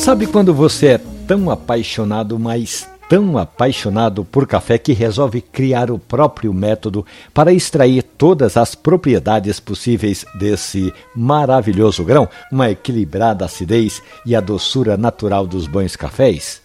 Sabe quando você é tão apaixonado, mas tão apaixonado por café que resolve criar o próprio método para extrair todas as propriedades possíveis desse maravilhoso grão, uma equilibrada acidez e a doçura natural dos bons cafés?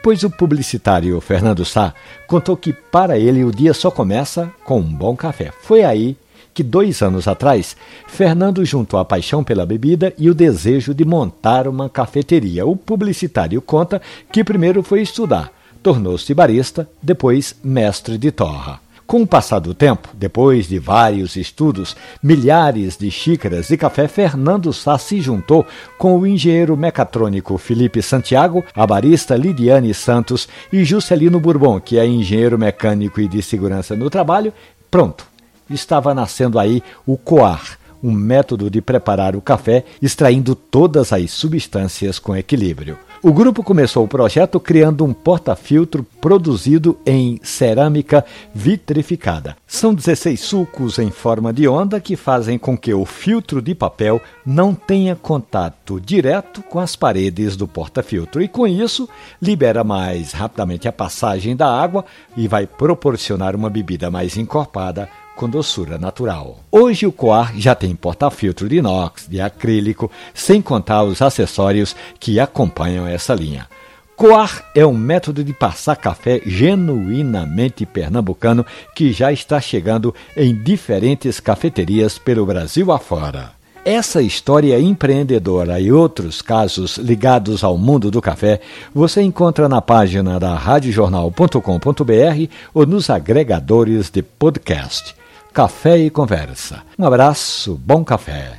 Pois o publicitário Fernando Sá contou que para ele o dia só começa com um bom café. Foi aí que dois anos atrás, Fernando juntou a paixão pela bebida e o desejo de montar uma cafeteria. O publicitário conta que primeiro foi estudar, tornou-se barista, depois mestre de torra. Com o passar do tempo, depois de vários estudos, milhares de xícaras de café, Fernando Sá se juntou com o engenheiro mecatrônico Felipe Santiago, a barista Lidiane Santos e Juscelino Bourbon, que é engenheiro mecânico e de segurança no trabalho. Pronto, estava nascendo aí o coar, um método de preparar o café extraindo todas as substâncias com equilíbrio. O grupo começou o projeto criando um porta-filtro produzido em cerâmica vitrificada. São 16 sulcos em forma de onda que fazem com que o filtro de papel não tenha contato direto com as paredes do porta-filtro e, com isso, libera mais rapidamente a passagem da água e vai proporcionar uma bebida mais encorpada com doçura natural. Hoje o Coar já tem porta-filtro de inox, de acrílico, sem contar os acessórios que acompanham essa linha. Coar é um método de passar café genuinamente pernambucano que já está chegando em diferentes cafeterias pelo Brasil afora. Essa história empreendedora e outros casos ligados ao mundo do café você encontra na página da radiojornal.com.br ou nos agregadores de podcast. Café e Conversa. Um abraço, bom café.